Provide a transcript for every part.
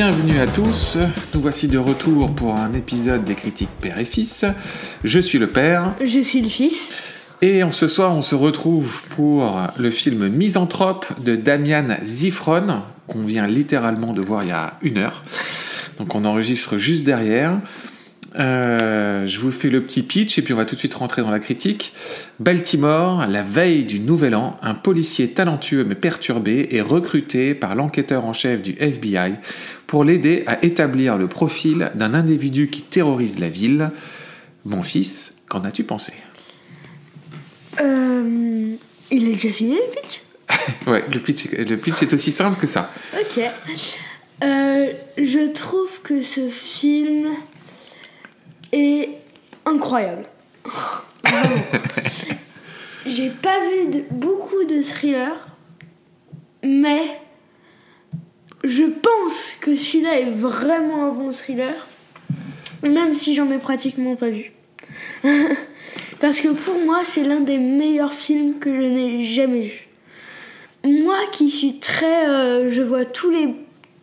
Bienvenue à tous, nous voici de retour pour un épisode des critiques père et fils. Je suis le père. Je suis le fils. Et en ce soir, on se retrouve pour le film Misanthrope de Damian Zifron, qu'on vient littéralement de voir il y a une heure. Donc on enregistre juste derrière. Euh, je vous fais le petit pitch et puis on va tout de suite rentrer dans la critique. Baltimore, la veille du Nouvel An, un policier talentueux mais perturbé est recruté par l'enquêteur en chef du FBI pour l'aider à établir le profil d'un individu qui terrorise la ville. Mon fils, qu'en as-tu pensé? Euh, Il est déjà fini le pitch? Ouais, le pitch, le pitch est aussi simple que ça. Ok. Euh, je trouve que ce film est incroyable. J'ai pas vu beaucoup de thrillers, mais je pense que celui-là est vraiment un bon thriller, même si j'en ai pratiquement pas vu. Parce que pour moi, c'est l'un des meilleurs films que je n'ai jamais vu. Moi qui suis très. Euh, je vois tous les,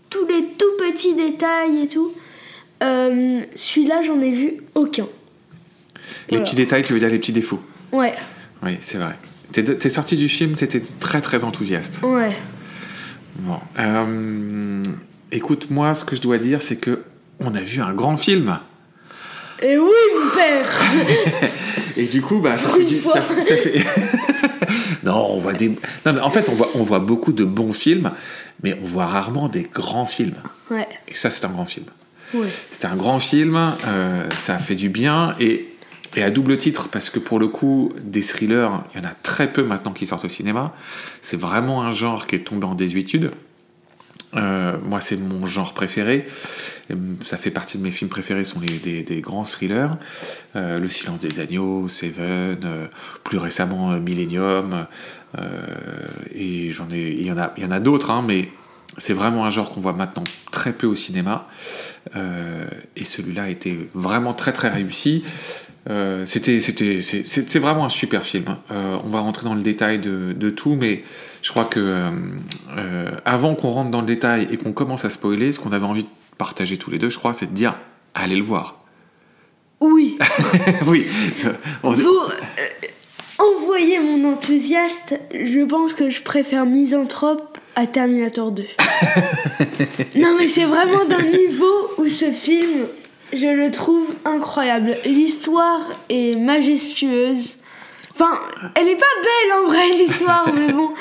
tous les tout petits détails et tout. Euh, celui-là, j'en ai vu aucun. Les petits détails, tu veux dire les petits défauts? Ouais. Oui, c'est vrai. T'es sorti du film, t'étais très très enthousiaste. Ouais. Bon. Euh, écoute, moi, ce que je dois dire, c'est que on a vu un grand film. Et oui, mon père Et du coup, bah, ça fait, du, ça, fait... non, on voit des. Non, mais en fait, on voit, on voit beaucoup de bons films, mais on voit rarement des grands films. Ouais. Et ça, c'est un grand film. Ouais. C'était un grand film, euh, ça a fait du bien et, et, à double titre parce que pour le coup, des thrillers, il y en a très peu maintenant qui sortent au cinéma. C'est vraiment un genre qui est tombé en désuétude. Euh, moi, c'est mon genre préféré. Ça fait partie de mes films préférés, sont les, des, grands thrillers. Euh, le Silence des agneaux, Seven, euh, plus récemment Millennium. Et il y en a, y en a d'autres, hein, mais c'est vraiment un genre qu'on voit maintenant très peu au cinéma. Et celui-là a été vraiment très très réussi. Euh, c'était, c'était, c'est, vraiment un super film. Euh, on va rentrer dans le détail de, de tout, mais je crois que euh, avant qu'on rentre dans le détail et qu'on commence à spoiler, ce qu'on avait envie de partager tous les deux, je crois, c'est de dire allez le voir. Oui. oui. On... Pour envoyer mon enthousiaste, je pense que je préfère Misanthrope à Terminator 2. non mais c'est vraiment d'un niveau où ce film, je le trouve incroyable. L'histoire est majestueuse. Enfin, elle est pas belle en vrai l'histoire, mais bon.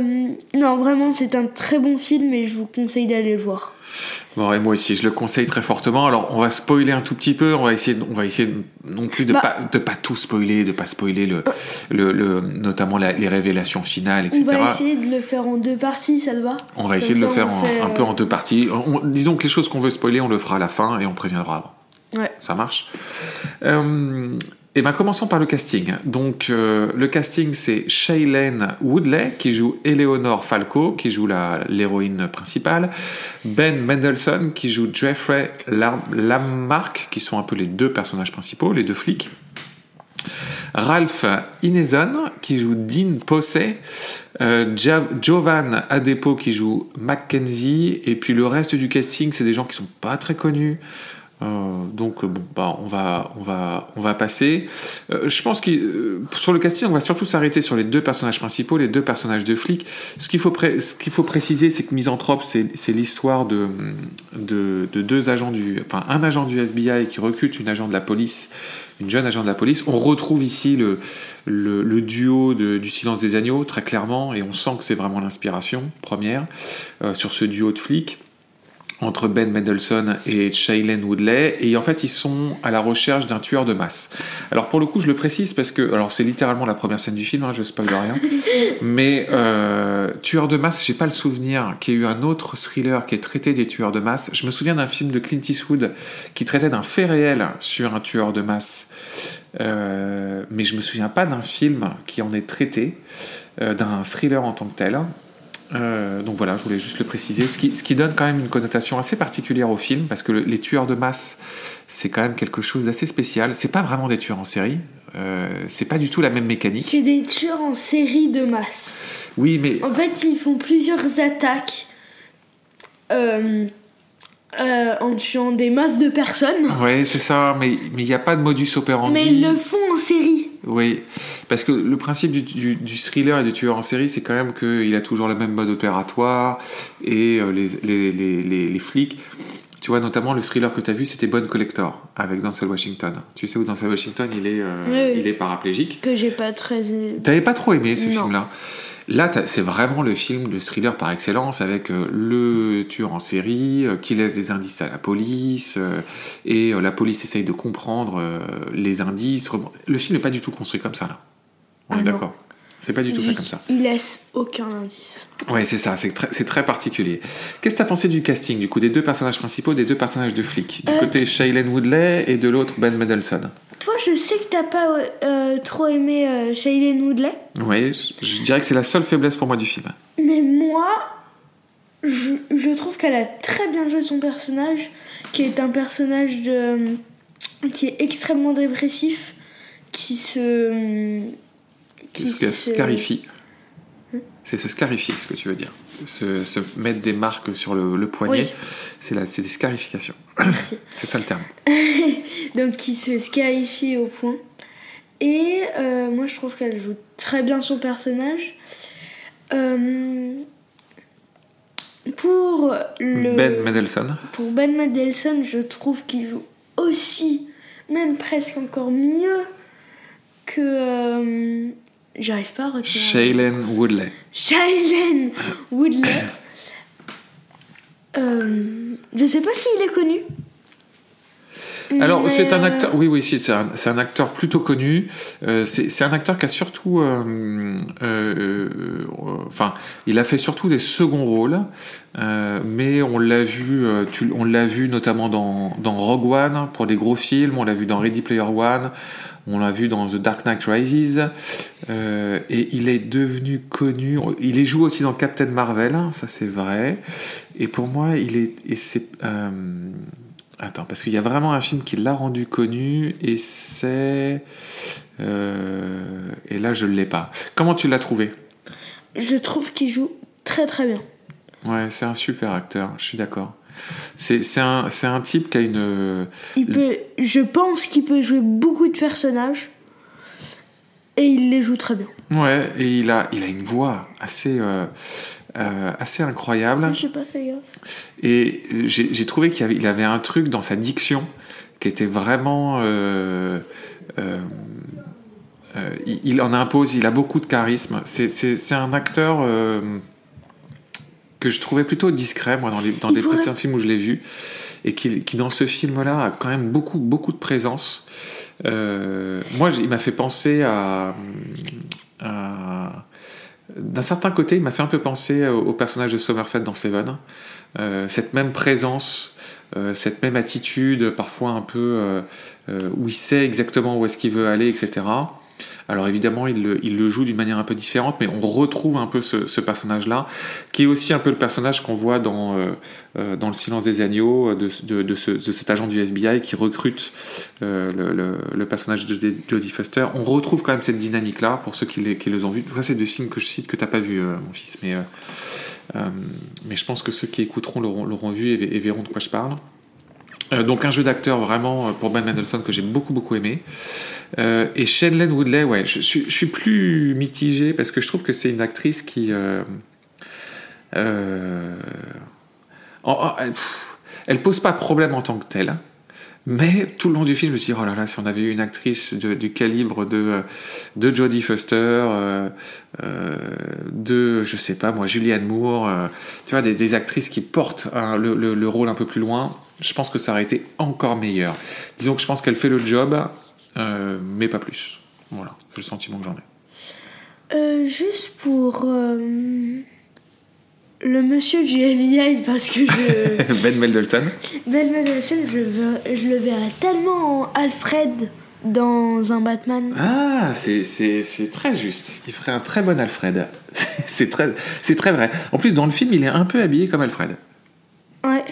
Euh, non, vraiment, c'est un très bon film et je vous conseille d'aller le voir. Bon, et moi aussi, je le conseille très fortement. Alors, on va spoiler un tout petit peu. On va essayer, on va essayer non plus de Bah. pas de pas tout spoiler, de pas spoiler le, le, le notamment la- les révélations finales, etc. On va essayer de le faire en deux parties, ça te va? On va essayer Comme de le faire on en- fait, un peu euh, en deux parties. On- disons que les choses qu'on veut spoiler, on le fera à la fin et on préviendra avant. Ouais. Ça marche? Euh, Et ben commençons par le casting. Donc euh, le casting c'est Shailene Woodley qui joue Eleanor Falco qui joue l'héroïne principale, Ben Mendelssohn qui joue Jeffrey Lam- Lamarck qui sont un peu les deux personnages principaux, les deux flics. Ralph Ineson qui joue Dean Posey, euh, Jovan Adepo qui joue Mackenzie, et puis le reste du casting, c'est des gens qui sont pas très connus. Euh, donc euh, bon, bah, on va, on va, on va passer. Euh, je pense que sur le casting, on va surtout s'arrêter sur les deux personnages principaux, les deux personnages de flics. Ce qu'il faut, ce faut préciser, c'est que Misanthrope, c'est, l'histoire de, de, de deux agents du, enfin un agent du FBI qui recrute une agent de la police, une jeune agent de la police. On retrouve ici le, duo du Silence des agneaux très clairement, et on sent que c'est vraiment l'inspiration première sur ce duo de flics entre Ben Mendelssohn et Shailene Woodley, et en fait ils sont à la recherche d'un tueur de masse. Alors pour le coup je le précise parce que, alors c'est littéralement la première scène du film, hein, je spoil rien, mais euh, tueur de masse, j'ai pas le souvenir qu'il y ait eu un autre thriller qui ait traité des tueurs de masse. Je me souviens d'un film de Clint Eastwood qui traitait d'un fait réel sur un tueur de masse, Euh, mais je me souviens pas d'un film qui en ait traité, euh, d'un thriller en tant que tel. Euh, donc voilà, je voulais juste le préciser, ce qui, ce qui donne quand même une connotation assez particulière au film, parce que le- les tueurs de masse, c'est quand même quelque chose d'assez spécial. C'est pas vraiment des tueurs en série, euh, c'est pas du tout la même mécanique. C'est des tueurs en série de masse. Oui, mais En fait, ils font plusieurs attaques euh, euh, en tuant des masses de personnes. Ouais, c'est ça, mais il n'y a pas de modus operandi. Mais ils le font en série. Oui, parce que le principe du, du, du thriller et du tueur en série, c'est quand même qu'il a toujours le même mode opératoire et euh, les, les, les, les, les flics. Tu vois, notamment le thriller que tu as vu, c'était Bonne Collector avec Denzel Washington. Tu sais où Denzel Washington, il est, euh, oui. il est paraplégique? Que j'ai pas très. T'avais pas trop aimé ce Non. film-là? Là, c'est vraiment le film, le thriller par excellence, avec euh, le tueur en série euh, qui laisse des indices à la police, euh, et la police essaye de comprendre les indices. Le film n'est pas du tout construit comme ça, là. On Ah est d'accord. C'est pas du tout fait comme ça. Il laisse aucun indice. Ouais, c'est ça, c'est très, particulier. Qu'est-ce que t'as pensé du casting, du coup, des deux personnages principaux, des deux personnages de flics? Du Euh, côté Shailene Woodley et de l'autre Ben Mendelsohn. Toi, je sais que t'as pas euh, trop aimé euh, Shailene Woodley, Oui, je, je dirais que c'est la seule faiblesse pour moi du film. mais moi, je, je trouve qu'elle a très bien joué son personnage, qui est un personnage de, qui est extrêmement dépressif, qui se. qui se se- scarifie. C'est se scarifier, ce que tu veux dire. Se, se mettre des marques sur le, le poignet, Oui. c'est la- c'est des scarifications. Merci. C'est ça le terme. Donc qui se scarifie au point. Et euh, moi je trouve qu'elle joue très bien son personnage. Euh, pour le Ben Mendelsohn. pour Ben Mendelsohn, je trouve qu'il joue aussi, même presque encore mieux que euh, j'arrive pas à retenir. Shailene Woodley. Shailene Woodley. Euh, je sais pas s'il est connu. Alors, Mais, c'est un acteur. Oui, oui, si, c'est un, c'est un acteur plutôt connu. Euh, c'est c'est un acteur qui a surtout. euh, euh, euh, Enfin, il a fait surtout des seconds rôles, euh, mais on l'a vu. euh, tu- on l'a vu notamment dans, dans Rogue One pour des gros films. On l'a vu dans Ready Player One. On l'a vu dans The Dark Knight Rises. Euh, et il est devenu connu. Il est joué aussi dans Captain Marvel, ça c'est vrai. Et pour moi, il est. Et c'est. euh, Attends, parce qu'il y a vraiment un film qui l'a rendu connu et c'est. euh, et là, je ne l'ai pas. Comment tu l'as trouvé? Je trouve qu'il joue très très bien. Ouais, c'est un super acteur, je suis d'accord. C'est un, un type qui a une. Il peut, je pense qu'il peut jouer beaucoup de personnages et il les joue très bien. Ouais, et il a, il a une voix assez. euh, euh, assez incroyable. J'ai pas fait gaffe. Et j'ai trouvé qu'il avait, un truc dans sa diction qui était vraiment. euh, euh, euh, il, il en impose, il a beaucoup de charisme. C'est- un acteur que je trouvais plutôt discret, moi, dans les, dans pourrait- précédents films où je l'ai vu. Et qui, qui, dans ce film-là, a quand même beaucoup, beaucoup de présence. Moi, il m'a fait penser à. à d'un certain côté, il m'a fait un peu penser au, personnage de Somerset dans Seven. Euh, cette même présence, euh, cette même attitude, parfois un peu euh, où il sait exactement où est-ce qu'il veut aller, etc. Alors évidemment, il le, joue d'une manière un peu différente, mais on retrouve un peu ce, personnage-là, qui est aussi un peu le personnage qu'on voit dans, euh, euh, dans Le Silence des Agneaux, de, de, de, ce- de cet agent du FBI qui recrute euh, le, personnage de Jodie Foster. On retrouve quand même cette dynamique-là, pour ceux qui les, ont vus. Ça, c'est des films que je cite que t'as pas vu, mon fils, mais, mais je pense que ceux qui écouteront l'auront vu et verront de quoi je parle. Euh, donc un jeu d'acteur vraiment euh, pour Ben Mendelsohn que j'ai beaucoup beaucoup aimé. Euh, et Shailene Woodley, ouais, je, suis- je suis plus mitigé parce que je trouve que c'est une actrice qui... elle, pff, pose pas problème en tant que telle. Mais tout le long du film, je me suis dit, oh là là, si on avait eu une actrice du calibre de, de Jodie Foster, euh, euh, de, je sais pas moi, Julianne Moore, euh, tu vois, des, actrices qui portent le, le- le rôle un peu plus loin, je pense que ça aurait été encore meilleur. Disons que je pense qu'elle fait le job, mais pas plus. Voilà, c'est le sentiment que j'en ai. Juste pour le monsieur du FBI, parce que je. ben Mendelsohn. Ben Mendelsohn, je, je le verrais tellement en Alfred dans un Batman. Ah, c'est- très juste. Il ferait un très bon Alfred. c'est très, très vrai. En plus, dans le film, il est un peu habillé comme Alfred. Ouais,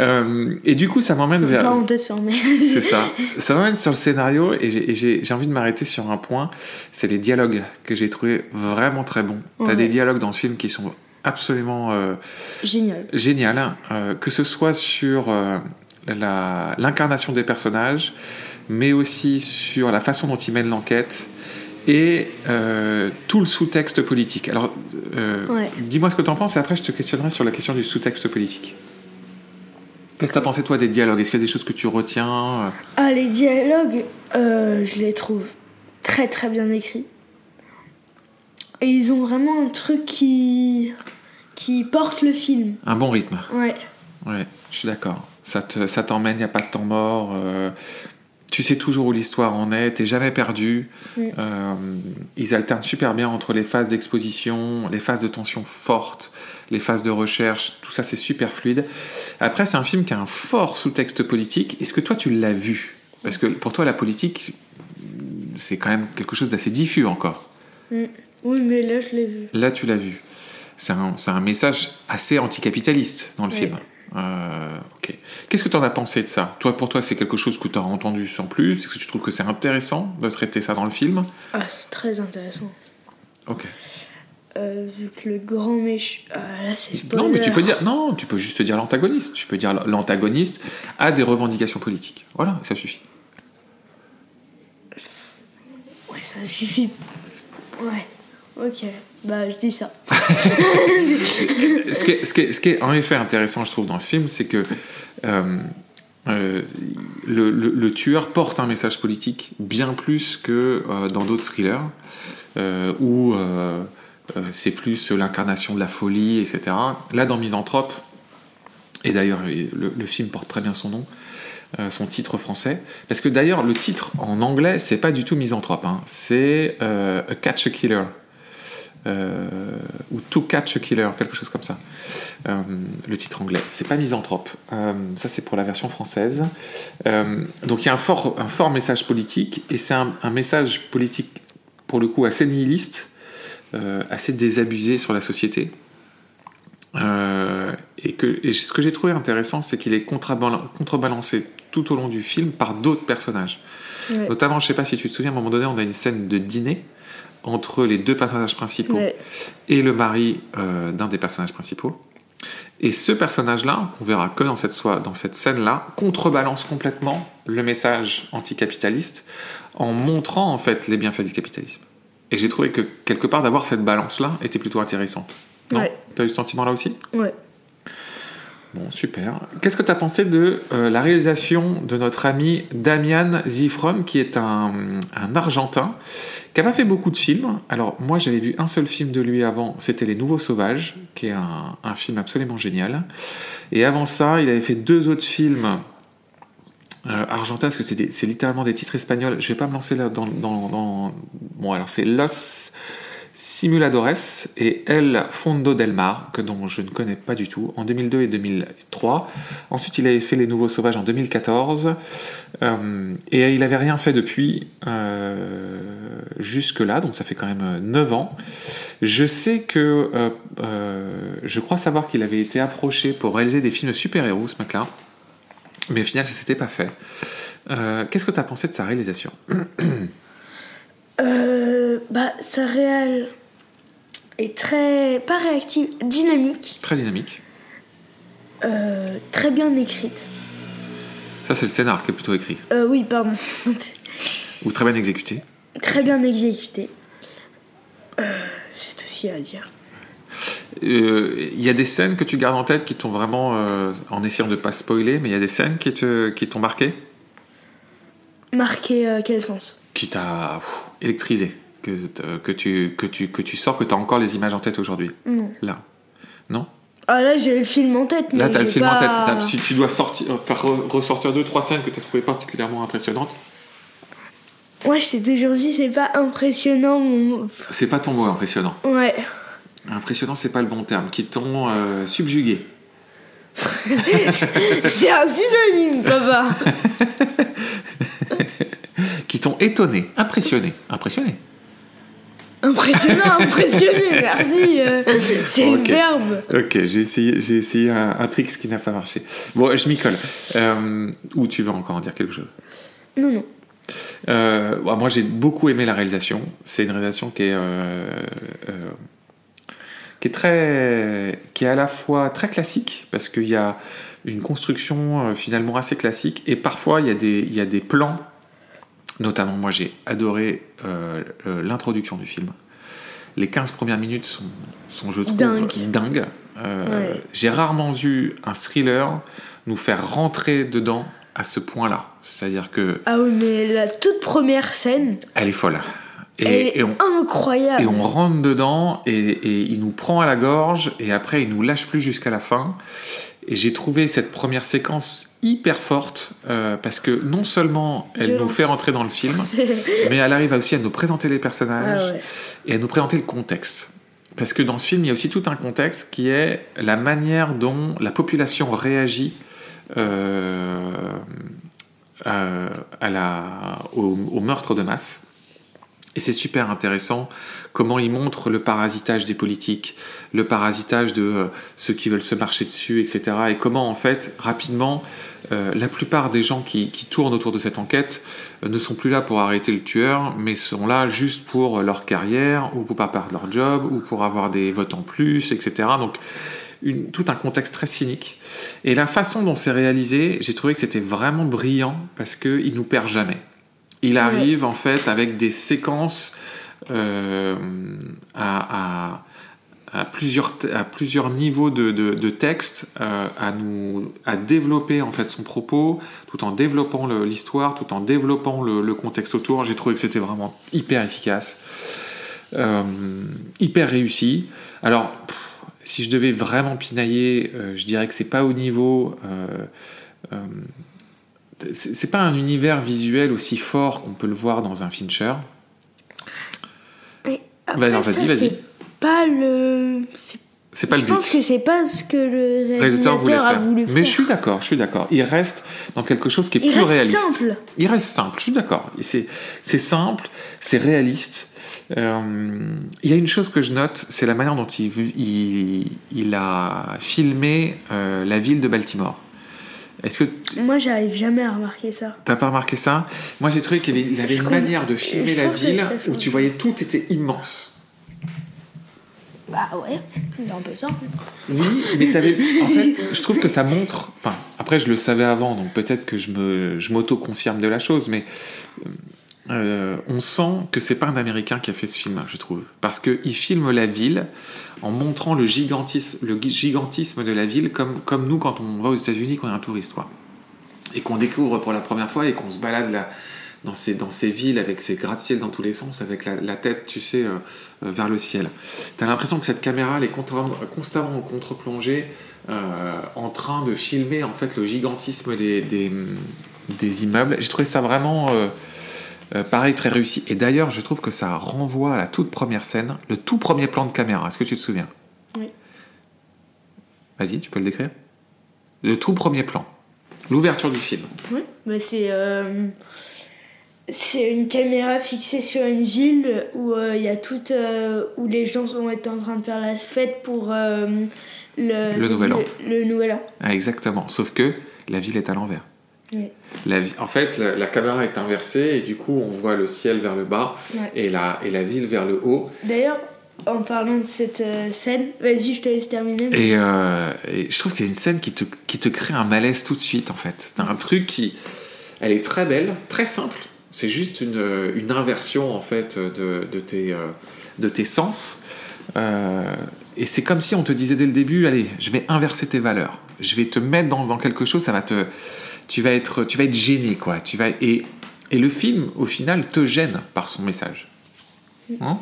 Euh, et du coup, ça m'emmène vers. pas en dessin, mais. C'est ça. Ça m'emmène sur le scénario et j'ai- envie de m'arrêter sur un point. C'est les dialogues que j'ai trouvé vraiment très bons. T'as Ouais. des dialogues dans ce film qui sont absolument euh, Génial. génial, hein, euh, que ce soit sur euh, l'incarnation des personnages, mais aussi sur la façon dont ils mènent l'enquête et tout le sous-texte politique. Alors, Ouais. dis-moi ce que tu en penses et après je te questionnerai sur la question du sous-texte politique. Qu'est-ce que tu as pensé toi des dialogues? Est-ce qu'il y a des choses que tu retiens Ah, les dialogues, euh, je les trouve très très bien écrits. Et ils ont vraiment un truc qui, qui porte le film. Un bon rythme. Ouais. Ouais, je suis d'accord. Ça te, ça t'emmène, il n'y a pas de temps mort. euh, tu sais toujours où l'histoire en est, t'es jamais perdu. Mm. Euh, ils alternent super bien entre les phases d'exposition, les phases de tension fortes, les phases de recherche. Tout ça, c'est super fluide. Après, c'est un film qui a un fort sous-texte politique. Est-ce que toi, tu l'as vu? Parce que pour toi, la politique, c'est quand même quelque chose d'assez diffus encore. Oui, mais là, je l'ai vu. Là, tu l'as vu. C'est un, message assez anticapitaliste dans le Oui. film. Euh. Qu'est-ce que tu en as pensé de ça? Toi, pour toi, c'est quelque chose que tu as entendu sans plus? Est-ce que tu trouves que c'est intéressant de traiter ça dans le film? Ah, c'est très intéressant. Ok. Euh, vu que le grand méchant. Ah, là, c'est spoiler. Non, mais tu peux dire non, tu peux juste dire l'antagoniste. Tu peux dire l'antagoniste a des revendications politiques. Voilà, ça suffit. Ouais, ça suffit. Ouais. Ok. Bah, je dis ça. ce, qui est, en effet intéressant, je trouve, dans ce film, c'est que euh, euh, le, tueur porte un message politique bien plus que euh, dans d'autres thrillers, où c'est plus l'incarnation de la folie, etc. Là, dans Misanthrope, et d'ailleurs, le, film porte très bien son nom, son titre français, parce que d'ailleurs, le titre en anglais, c'est pas du tout Misanthrope, hein. c'est A Catch a Killer euh, ou To Catch a Killer, quelque chose comme ça. Euh, le titre anglais. C'est pas Misanthrope. Euh, ça, c'est pour la version française. Donc, il y a un fort, un fort message politique, et c'est un, un message politique, pour le coup, assez nihiliste, assez désabusé sur la société. Et, que, et ce que j'ai trouvé intéressant, c'est qu'il est contrebal- contrebalancé tout au long du film par d'autres personnages. Ouais. Notamment, je sais pas si tu te souviens, à un moment donné, on a une scène de dîner entre les deux personnages principaux Ouais. et le mari euh, d'un des personnages principaux. Et ce personnage-là, qu'on verra que dans cette, soi- dans cette scène-là, contrebalance complètement le message anticapitaliste en montrant en fait les bienfaits du capitalisme. Et j'ai trouvé que quelque part d'avoir cette balance-là était plutôt intéressante. Non? Ouais. T'as eu ce sentiment-là aussi? Ouais. Super. Qu'est-ce que tu as pensé de euh, la réalisation de notre ami Damian Zifron, qui est un, Argentin, qui n'a pas fait beaucoup de films? Alors, moi, j'avais vu un seul film de lui avant, c'était Les Nouveaux Sauvages, qui est un, film absolument génial. Et avant ça, il avait fait deux autres films euh, argentins, parce que c'est littéralement des titres espagnols. Je vais pas me lancer là dans- Bon, alors c'est Los Simuladores et El Fondo del Mar, que dont je ne connais pas du tout, en 2002 et 2003. Ensuite, il avait fait Les Nouveaux Sauvages en 2014. euh, et il avait rien fait depuis euh, jusque-là, donc ça fait quand même 9 ans. Je sais que... euh, euh, je crois savoir qu'il avait été approché pour réaliser des films super-héros, ce mec-là. Mais au final, ça s'était pas fait. Euh, Qu'est-ce que tu as pensé de sa réalisation? Euh, bah, sa réal est très. pas réactive, dynamique, Très dynamique. euh, très bien écrite. Ça, c'est le scénar qui est plutôt écrit. Euh, oui, pardon. Ou très bien exécuté. très bien exécutée. Euh, c'est aussi à dire. Euh, Il y a des scènes que tu gardes en tête qui t'ont vraiment, euh, en essayant de pas spoiler, mais il y a des scènes qui te, qui t'ont marqué, Marqué euh, quel sens? Qui t'a électrisé, que, t- que tu, que tu, que tu sors, que tu as encore les images en tête aujourd'hui. Non. Là. Non? Ah là, j'ai le film en tête, mais. Là, tu as le film en tête. T'as- Si tu dois sortir, euh, faire re- ressortir deux, trois scènes que tu as trouvées particulièrement impressionnantes, Ouais, je t'ai toujours dit, c'est pas impressionnant. Mon... c'est pas ton mot impressionnant. Ouais. Impressionnant, c'est pas le bon terme. Qui t'ont euh, subjugué. c'est un synonyme, papa. Qui t'ont étonné, impressionné. Impressionné. Impressionnant, impressionné, merci. euh, c'est Ok. le verbe. Ok, j'ai essayé, j'ai essayé un, un trick qui n'a pas marché. Bon, je m'y colle. Euh, ou tu veux encore en dire quelque chose? Non, non. Euh, bah, Moi, j'ai beaucoup aimé la réalisation. C'est une réalisation qui est, qui est très, qui est à la fois très classique parce qu'il y a une construction finalement assez classique et parfois il y a des, il y a des plans. Notamment, moi j'ai adoré euh, l'introduction du film. Les 15 premières minutes sont, sont je trouve, Dingues. dingues. Euh, Ouais. J'ai rarement vu un thriller nous faire rentrer dedans à ce point-là. C'est-à-dire que Ah oui, mais la toute première scène, elle est folle. elle Et, est et on, incroyable. et on rentre dedans et, et il nous prend à la gorge et après il nous lâche plus jusqu'à la fin. Et j'ai trouvé cette première séquence hyper forte euh, parce que non seulement elle Violente. nous fait rentrer dans le film, mais elle arrive aussi à nous présenter les personnages Ah ouais. et à nous présenter le contexte. Parce que dans ce film, il y a aussi tout un contexte qui est la manière dont la population réagit euh, à- à la, au, au meurtre de masse. Et c'est super intéressant comment il montre le parasitage des politiques, le parasitage de euh, ceux qui veulent se marcher dessus, etc. Et comment, en fait, rapidement, euh, la plupart des gens qui, tournent autour de cette enquête euh, ne sont plus là pour arrêter le tueur, mais sont là juste pour leur carrière, ou pour pas perdre leur job, ou pour avoir des votes en plus, etc. Donc, tout un contexte très cynique. Et la façon dont c'est réalisé, j'ai trouvé que c'était vraiment brillant, parce qu'il nous perd jamais. Il arrive, en fait, avec des séquences euh, à, à- à plusieurs, à plusieurs niveaux de, de, de texte, euh, à, nous, à développer en fait son propos, tout en développant l'histoire, tout en développant le, le contexte autour. J'ai trouvé que c'était vraiment hyper efficace, euh, hyper réussi. Alors, pff, si je devais vraiment pinailler, je dirais que c'est pas au niveau. C'est pas un univers visuel aussi fort qu'on peut le voir dans un Fincher. Mais Bah non, vas-y, vas-y. C'est pas le. c'est- pas je le but. pense que c'est pas ce que le réalisateur voulait a voulu faire. Mais je suis d'accord, je suis d'accord. Il reste dans quelque chose qui est Il plus reste réaliste. simple. Il reste simple, je suis d'accord. C'est simple, c'est réaliste. Euh, Il y a une chose que je note, c'est la manière dont il, il, il a filmé euh, la ville de Baltimore. Est-ce que Moi, j'arrive jamais à remarquer ça. T'as pas remarqué ça? Moi j'ai trouvé qu'il avait, il une manière de filmer la ville où tu voyais tout était immense. Bah ouais, c'est un peu ça. Oui, mais t'avais. En fait, je trouve que ça montre. Enfin, après, je le savais avant, donc peut-être que je me, je m'auto-confirme de la chose, mais euh, on sent que c'est pas un Américain qui a fait ce film, je trouve, parce que il filme la ville en montrant le gigantisme, de la ville, comme nous quand on va aux États-Unis, qu'on est un touriste, quoi, et qu'on découvre pour la première fois et qu'on se balade dans ces, villes avec ces gratte-ciel dans tous les sens, avec la, tête, tu sais, euh, euh, vers le ciel. T'as l'impression que cette caméra, elle est constamment, en contre-plongée, en train de filmer en fait le gigantisme des, des, des immeubles. J'ai trouvé ça vraiment, euh, pareil, très réussi. Et d'ailleurs, je trouve que ça renvoie à la toute première scène, le tout premier plan de caméra. Est-ce que tu te souviens? Oui. Vas-y, tu peux le décrire? Le tout premier plan. L'ouverture du film. Oui, mais c'est. euh, C'est une caméra fixée sur une ville où euh, il y a tout. où les gens sont été en train de faire la fête pour le, Le Nouvel An. Le Nouvel An. Ah, exactement. Sauf que la ville est à l'envers. Oui. La vi- en fait, la, la caméra est inversée et du coup, on voit le ciel vers le bas Ouais. et, la, et la ville vers le haut. D'ailleurs, en parlant de cette euh, scène, vas-y, je te laisse terminer. Et, euh, et je trouve qu'il y a une scène qui te, qui te crée un malaise tout de suite, en fait. T'as un truc qui. Elle est très belle, très simple. C'est juste une, une inversion, en fait, de, de, tes, euh, de tes sens. Euh, et c'est comme si on te disait dès le début allez, je vais inverser tes valeurs. Je vais te mettre dans, dans quelque chose, ça va te. Tu vas être, tu vas être gêné, quoi. Tu vas, et, et le film, au final, te gêne par son message. Hein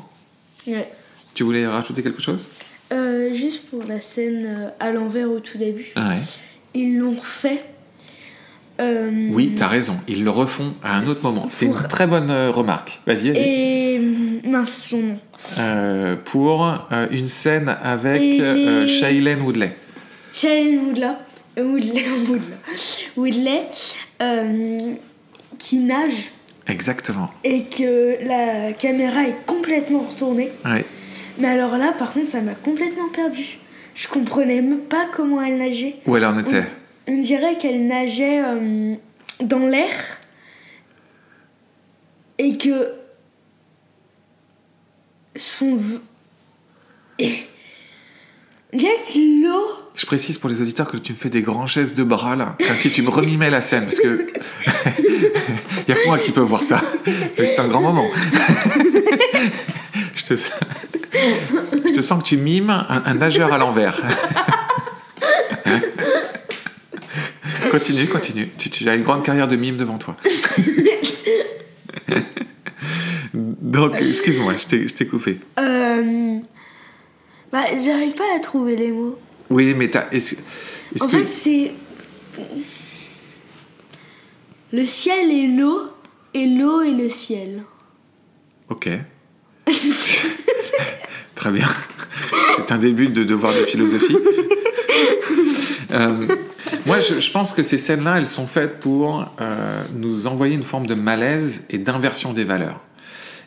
Ouais. tu voulais rajouter quelque chose? Euh, juste pour la scène euh, à l'envers au tout début, Ah Ouais. ils l'ont fait. euh, Oui, t'as raison. Ils le refont à un autre moment. C'est une très bonne remarque. Vas-y. Et. Mince, son nom. Euh, pour une scène avec Et Shailene Woodley. Shailene Woodley, Woodley, Woodley, Woodley, euh, qui nage Exactement. et que la caméra est complètement retournée. Ouais. Mais alors là, par contre, ça m'a complètement perdu. Je comprenais même pas comment elle nageait. Où elle en était On dirait qu'elle nageait euh, dans l'air et que son et Je précise pour les auditeurs que tu me fais des grands gestes de bras là, comme si tu me remimais la scène, parce que il y a que moi qui peux voir ça. C'est un grand moment. je, te... sens que tu mimes un, nageur à l'envers. continue, continue. Tu, tu as une grande carrière de mime devant toi. Donc, excuse-moi, je t'ai coupé. Euh... Bah, j'arrive pas à trouver les mots. Oui, mais t'as. Est-ce est-ce En que. fait, c'est. Le ciel et l'eau, et l'eau et le ciel. Ok. Très bien. C'est un début de devoir de philosophie. Euh, moi, je, je pense que ces scènes-là, elles sont faites pour euh, nous envoyer une forme de malaise et d'inversion des valeurs.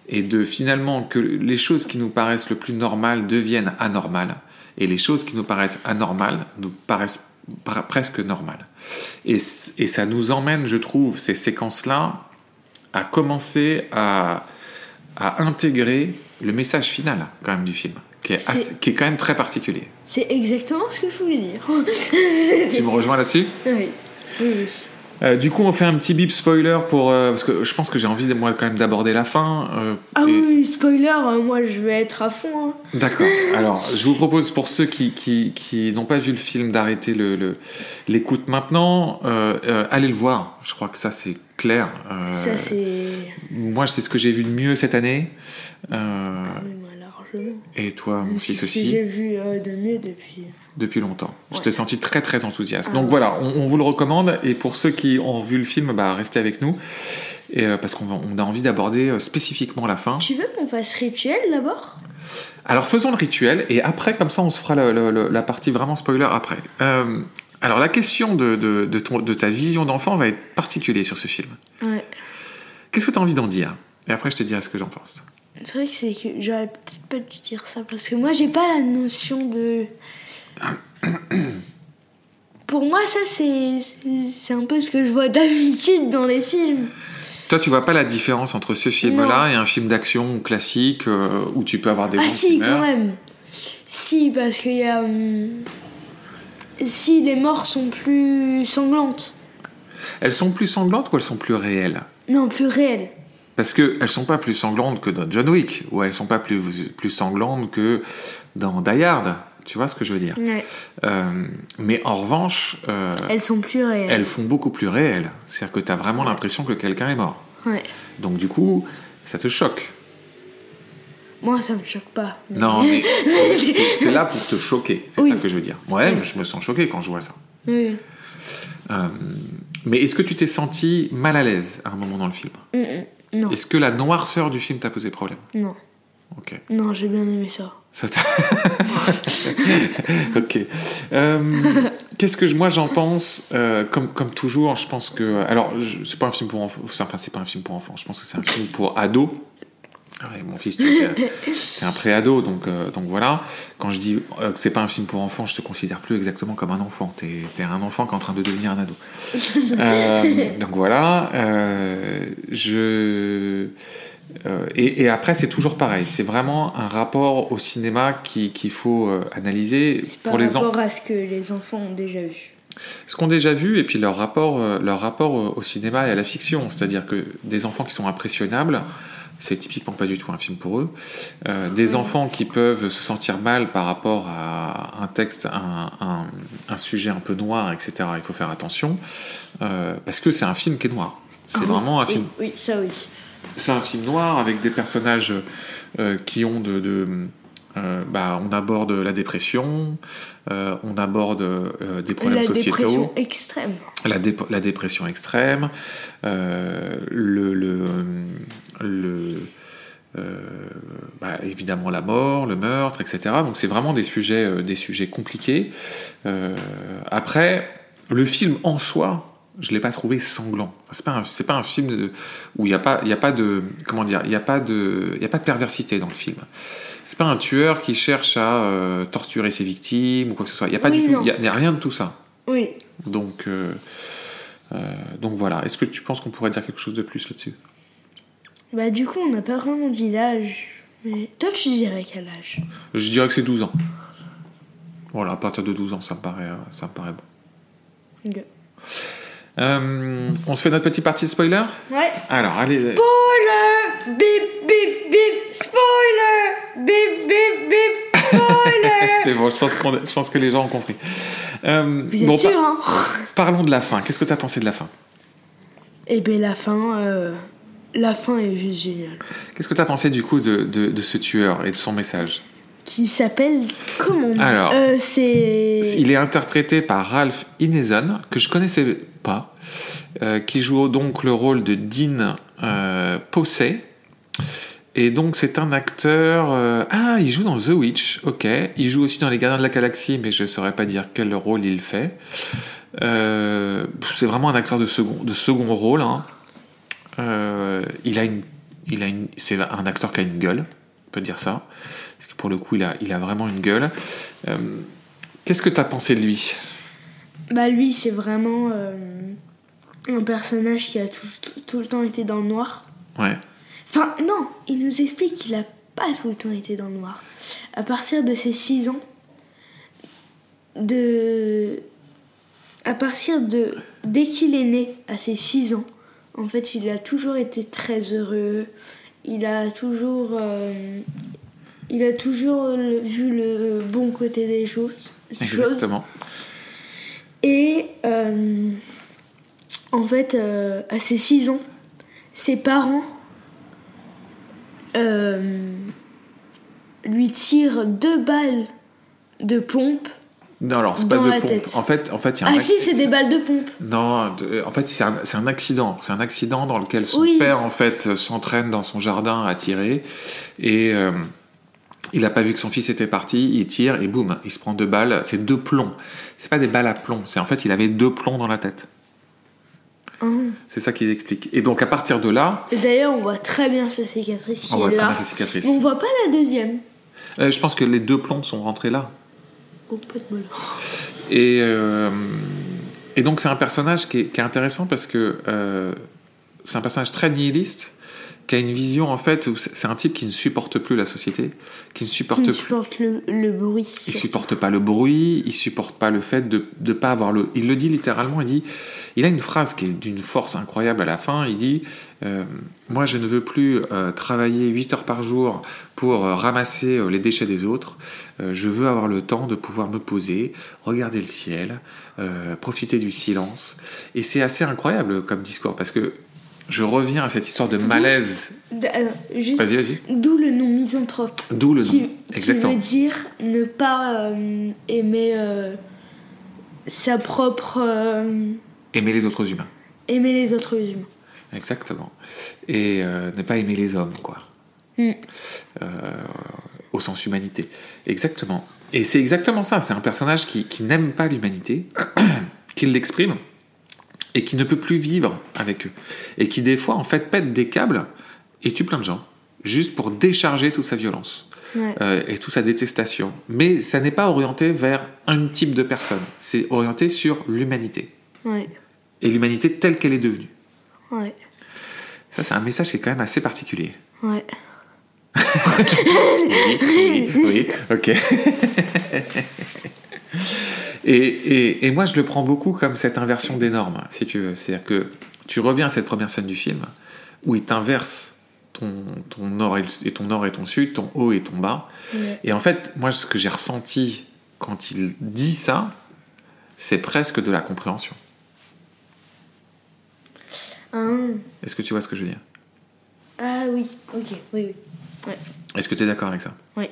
Et de finalement que les choses qui nous paraissent le plus normales deviennent anormales. Et les choses qui nous paraissent anormales nous paraissent par- presque normales. Et, ça nous emmène, je trouve, ces séquences-là, à commencer à, à intégrer le message final quand même du film, qui est, assez- qui est quand même très particulier. C'est exactement ce que je voulais dire. tu me rejoins là-dessus? Oui. Oui, oui. Euh, Du coup, on fait un petit bip spoiler pour euh, parce que je pense que j'ai envie moi quand même d'aborder la fin. euh, Ah et- oui, spoiler, moi je vais être à fond. hein. D'accord. Alors, je vous propose pour ceux qui, qui, qui n'ont pas vu le film d'arrêter le, l'écoute maintenant. Allez le voir. Je crois que ça c'est clair. Ça, c'est. moi, c'est ce que j'ai vu de mieux cette année. Oui, moi, largement. et toi, mon C'est fils ce que aussi. j'ai vu de mieux depuis. Depuis longtemps. Je Ouais. t'ai senti très très enthousiaste. Ah Donc voilà, on, on vous le recommande. Et pour ceux qui ont vu le film, bah, restez avec nous. Et, euh, parce qu'on on a envie d'aborder euh, spécifiquement la fin. Tu veux qu'on fasse rituel d'abord? Alors faisons le rituel et après, comme ça, on se fera le- le- le- la partie vraiment spoiler après. Euh, alors la question de, de, de ton- de ta vision d'enfant va être particulière sur ce film. Ouais. Qu'est-ce que tu as envie d'en dire? Et après, je te dirai ce que j'en pense. C'est vrai que j'aurais peut-être pas dû dire ça parce que moi j'ai pas la notion de. Pour moi, ça c'est un peu ce que je vois d'habitude dans les films. Toi, tu vois pas la différence entre ce film-là et un film d'action classique euh, où tu peux avoir des Ah gens qui si, meurent quand même. Si, parce qu'il y a. hum, Si les morts sont plus sanglantes. Elles sont plus sanglantes ou elles sont plus réelles? Non, plus réelles. Parce qu'elles sont pas plus sanglantes que dans John Wick, ou elles sont pas plus, plus sanglantes que dans Die Hard. Tu vois ce que je veux dire Ouais. Euh, Mais en revanche, euh, Elles sont plus réelles. elles font beaucoup plus réelles. C'est-à-dire que tu as vraiment l'impression que quelqu'un est mort. Ouais. Donc du coup, ça te choque. Moi, ça me choque pas. mais- Non, mais c'est- là pour te choquer. C'est Oui. ça que je veux dire. Ouais, Oui. je me sens choqué quand je vois ça. Oui. Euh, mais est-ce que tu t'es senti mal à l'aise à un moment dans le film Mm, mm. Non, Est-ce que la noirceur du film t'a posé problème non. Ok. Non, j'ai bien aimé ça. Ça ok. Euh, Qu'est-ce que je- moi j'en pense Euh, comme, comme toujours, je pense que. Alors, c'est pas un film pour enfants. Enfin, c'est pas un film pour enfants. Je pense que c'est un film pour ados. Ouais, mon fils, tu es, un pré-ado, donc, euh, donc voilà. Quand je dis euh, que c'est pas un film pour enfants, je te considère plus exactement comme un enfant. T'es es un enfant qui est en train de devenir un ado. Euh, donc voilà. je. Euh, et, et après, c'est toujours pareil. C'est vraiment un rapport au cinéma qui- qu'il faut euh, analyser par pour les enfants rapport à ce que les enfants ont déjà vu. ce qu'ont déjà vu et puis leur rapport, euh, leur rapport au cinéma et à la fiction. C'est-à-dire que des enfants qui sont impressionnables, c'est typiquement pas du tout un film pour eux. Euh, des enfants qui peuvent se sentir mal par rapport à un texte, un, un- un sujet un peu noir, etc. Il faut faire attention euh, parce que c'est un film qui est noir. C'est Ah vraiment un Oui, film Oui, ça oui. C'est un film noir avec des personnages euh, qui ont de, de- euh, bah, on aborde la dépression, euh, on aborde euh, des problèmes La sociétaux, dépression extrême. la, dé- la dépression extrême, le, le, le- bah, évidemment la mort, le meurtre, etc. Donc c'est vraiment des sujets, des sujets compliqués. Après, le film en soi, je l'ai pas trouvé sanglant. Enfin, c'est pas un, c'est pas un film de- où il y a pas, il y a pas de, comment dire, il y a pas de, il y a pas de perversité dans le film. C'est pas un tueur qui cherche à euh, torturer ses victimes ou quoi que ce soit. Il y a pas Oui, du tout, non. il y a- il y a rien de tout ça. Oui. Donc, euh, euh, donc voilà. Est-ce que tu penses qu'on pourrait dire quelque chose de plus là-dessus? Bah du coup, on n'a pas vraiment dit l'âge. Mais toi, tu dirais quel âge? Je dirais que c'est 12 ans. Voilà, à partir de 12 ans, ça me paraît, ça me paraît bon. Euh, on se fait notre petit partie de spoiler Ouais. Alors, allez. Spoiler Bip bip bip Spoiler Bip bip bip Spoiler C'est bon, je pense, qu'on- je pense que les gens ont compris. Euh, Vous êtes bon, sûr, hein? parlons de la fin. Qu'est-ce que tu as pensé de la fin? Eh ben la fin, euh, la fin est juste géniale. Qu'est-ce que tu as pensé du coup de, de, de ce tueur et de son message? Qui s'appelle comment? Alors, euh, c'est Il est interprété par Ralph Ineson, que je connaissais pas, euh, qui joue donc le rôle de Dean euh, Posey. Et donc c'est un acteur... euh, Ah, il joue dans The Witch, ok. Il joue aussi dans Les Gardiens de la Galaxie, mais je ne saurais pas dire quel rôle il fait. Euh, c'est vraiment un acteur de second, de second rôle. hein. Il a une... Il a une c'est un acteur qui a une gueule, on peut dire ça. Parce que pour le coup, il a, il a vraiment une gueule. Euh, Qu'est-ce que tu as pensé de lui? Bah lui, c'est vraiment euh, un personnage qui a tout, tout- tout le temps été dans le noir. Ouais. Enfin, non, il nous explique qu'il a pas tout le temps été dans le noir. À partir de ses 6 ans, de... À partir de... Dès qu'il est né, à ses 6 ans, en fait, il a toujours été très heureux. Il a toujours... euh, il a toujours le- vu le bon côté des choses. Exactement. Et euh, en fait, euh, à ses 6 ans, ses parents euh, lui tirent deux balles de pompe. Non, alors c'est pas de pompe. tête. En fait, en fait, il y a un Ah si, c'est des balles de pompe. Non, en fait, c'est un, accident. C'est un accident dans lequel son Oui. père, en fait, euh, s'entraîne dans son jardin à tirer. Et euh, il n'a pas vu que son fils était parti. Il tire et boum, il se prend deux balles. C'est deux plombs. C'est pas des balles à plomb. C'est en fait, il avait deux plombs dans la tête. Hein. C'est ça qu'ils expliquent. Et donc, à partir de là, Et D'ailleurs, on voit très bien sa cicatrice qui on voit très bien ses cicatrices. Mais on voit pas la deuxième. Euh, je pense que les deux plombs sont rentrés là. Oh, pas de bol. Et, euh, et donc c'est un personnage qui est, qui est intéressant parce que euh, c'est un personnage très nihiliste, qui a une vision en fait, où c'est un type qui ne supporte plus la société, qui ne supporte Qui ne plus. supporte le, le bruit. Il supporte pas le bruit, il supporte pas le fait de ne pas avoir le. Il le dit littéralement, il dit. Il a une phrase qui est d'une force incroyable à la fin. Il dit euh, Moi, je ne veux plus euh, travailler 8 heures par jour pour euh, ramasser les déchets des autres. Je veux avoir le temps de pouvoir me poser, regarder le ciel, profiter du silence. Et c'est assez incroyable comme discours parce que je reviens à cette histoire de malaise. Juste- Vas-y, vas-y. D'où le nom misanthrope. D'où le nom. qui Exactement. veut dire ne pas euh, aimer euh, sa propre. euh, Aimer les autres humains. aimer les autres humains. Exactement. Et euh, ne pas aimer les hommes, quoi. Mm. Euh, au sens humanité. Exactement. Et c'est exactement ça. C'est un personnage qui, qui n'aime pas l'humanité, qui l'exprime, et qui ne peut plus vivre avec eux. Et qui, des fois, en fait, pète des câbles et tue plein de gens, juste pour décharger toute sa violence. Ouais. euh, et toute sa détestation. Mais ça n'est pas orienté vers un type de personne. C'est orienté sur l'humanité. Ouais. Et l'humanité telle qu'elle est devenue. Ouais. Ça, c'est un message qui est quand même assez particulier. Ouais. Oui, oui, ok. et, et, et moi, je le prends beaucoup comme cette inversion des normes, si tu veux. C'est-à-dire que tu reviens à cette première scène du film où il t'inverse ton, ton nord et, le- et ton nord et ton sud, ton haut et ton bas. Ouais. Et en fait, moi, ce que j'ai ressenti quand il dit ça, c'est presque de la compréhension. Ah, Est-ce que tu vois ce que je veux dire? Ah oui, ok, oui, oui. Est-ce que tu es d'accord avec ça? Oui.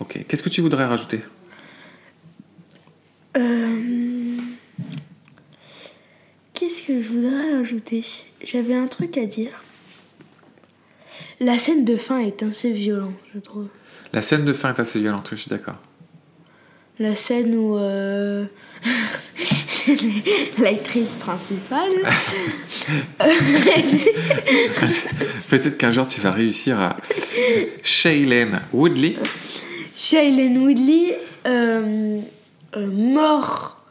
Ok. Qu'est-ce que tu voudrais rajouter? Euh, Qu'est-ce que je voudrais ajouter J'avais un truc à dire. La scène de fin est assez violente, je trouve. La scène de fin est assez violente, je suis d'accord. La scène où euh, l'actrice principale. Peut-être qu'un jour tu vas réussir à. Shailene Woodley. Shailene Woodley euh, euh, mort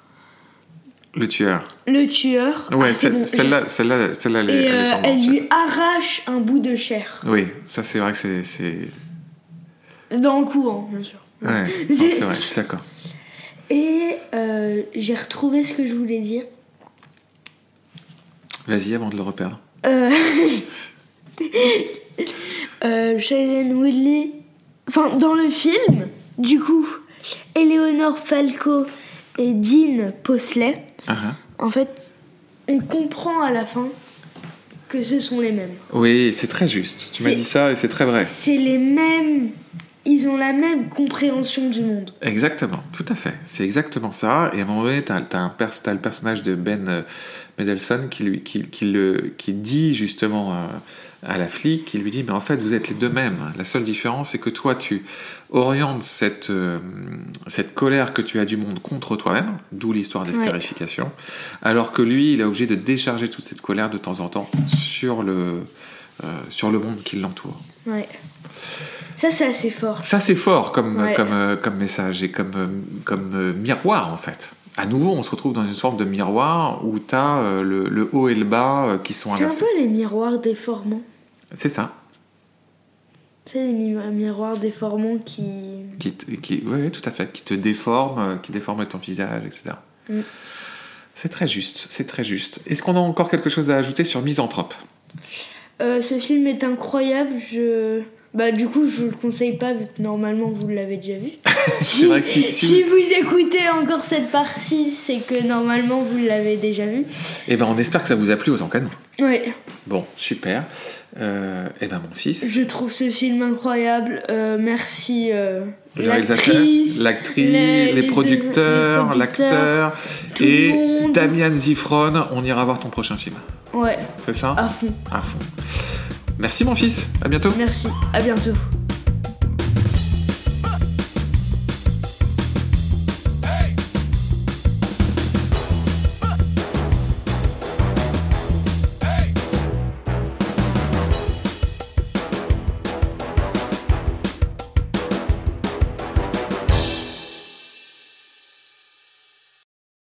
Le tueur. le tueur. Ouais, Ah, bon, celle-là, celle-là, celle-là, elle, est- Et elle est euh, sans elle manche. lui arrache un bout de chair. Oui, ça c'est vrai que c'est. Dans le courant, bien sûr. Ouais, C'est- c'est vrai, je suis d'accord. Et euh, j'ai retrouvé ce que je voulais dire. Vas-y, avant de le reperdre. Euh, euh, Shailene Woodley. Enfin, dans le film, du coup, Eleanor Falco et Dean Posley, en fait, on comprend à la fin que ce sont les mêmes. Oui, c'est très juste. Tu m'as dit ça et c'est très vrai. C'est les mêmes. Ils ont la même compréhension du monde. Exactement, tout à fait. C'est exactement ça. Et à un moment donné, tu as, le personnage de Ben euh, Mendelsohn qui, lui, qui, qui le, qui dit justement euh, à la flic, qui lui dit, mais en fait, vous êtes les deux mêmes. La seule différence, c'est que toi, tu orientes cette, euh, cette colère que tu as du monde contre toi-même, d'où l'histoire des Ouais. scarifications, alors que lui, il est obligé de décharger toute cette colère de temps en temps sur le, euh, sur le monde qui l'entoure. Ouais. Ça, c'est assez fort. Ça, c'est fort comme, Ouais. comme, euh, comme message et comme, euh, comme euh, miroir, en fait. À nouveau, on se retrouve dans une forme de miroir où tu as le, le haut et le bas qui sont C'est un inversés. peu les miroirs déformants. C'est ça. C'est les mi- miroirs déformants qui. Qui, qui, ouais, tout à fait. Qui te déforme, euh, qui déforme ton visage, etc. Mm. C'est très juste, c'est très juste. Est-ce qu'on a encore quelque chose à ajouter sur Misanthrope? Euh, ce film est incroyable. Je. Bah, du coup, je le conseille pas vu que normalement vous l'avez déjà vu. C'est vrai que si- si si vous- vous écoutez encore cette partie, c'est que normalement vous l'avez déjà vu. Eh ben, on espère que ça vous a plu autant qu'à nous. Ouais, Bon, super. Euh, eh ben, mon fils, je trouve ce film incroyable. Euh, merci euh, l'actrice, l'actrice, les- producteurs, l'acteur et. Damian Zifron. On ira voir ton prochain film. Ouais, C'est ça? À fond. À fond. Merci mon fils. À bientôt. Merci, à bientôt.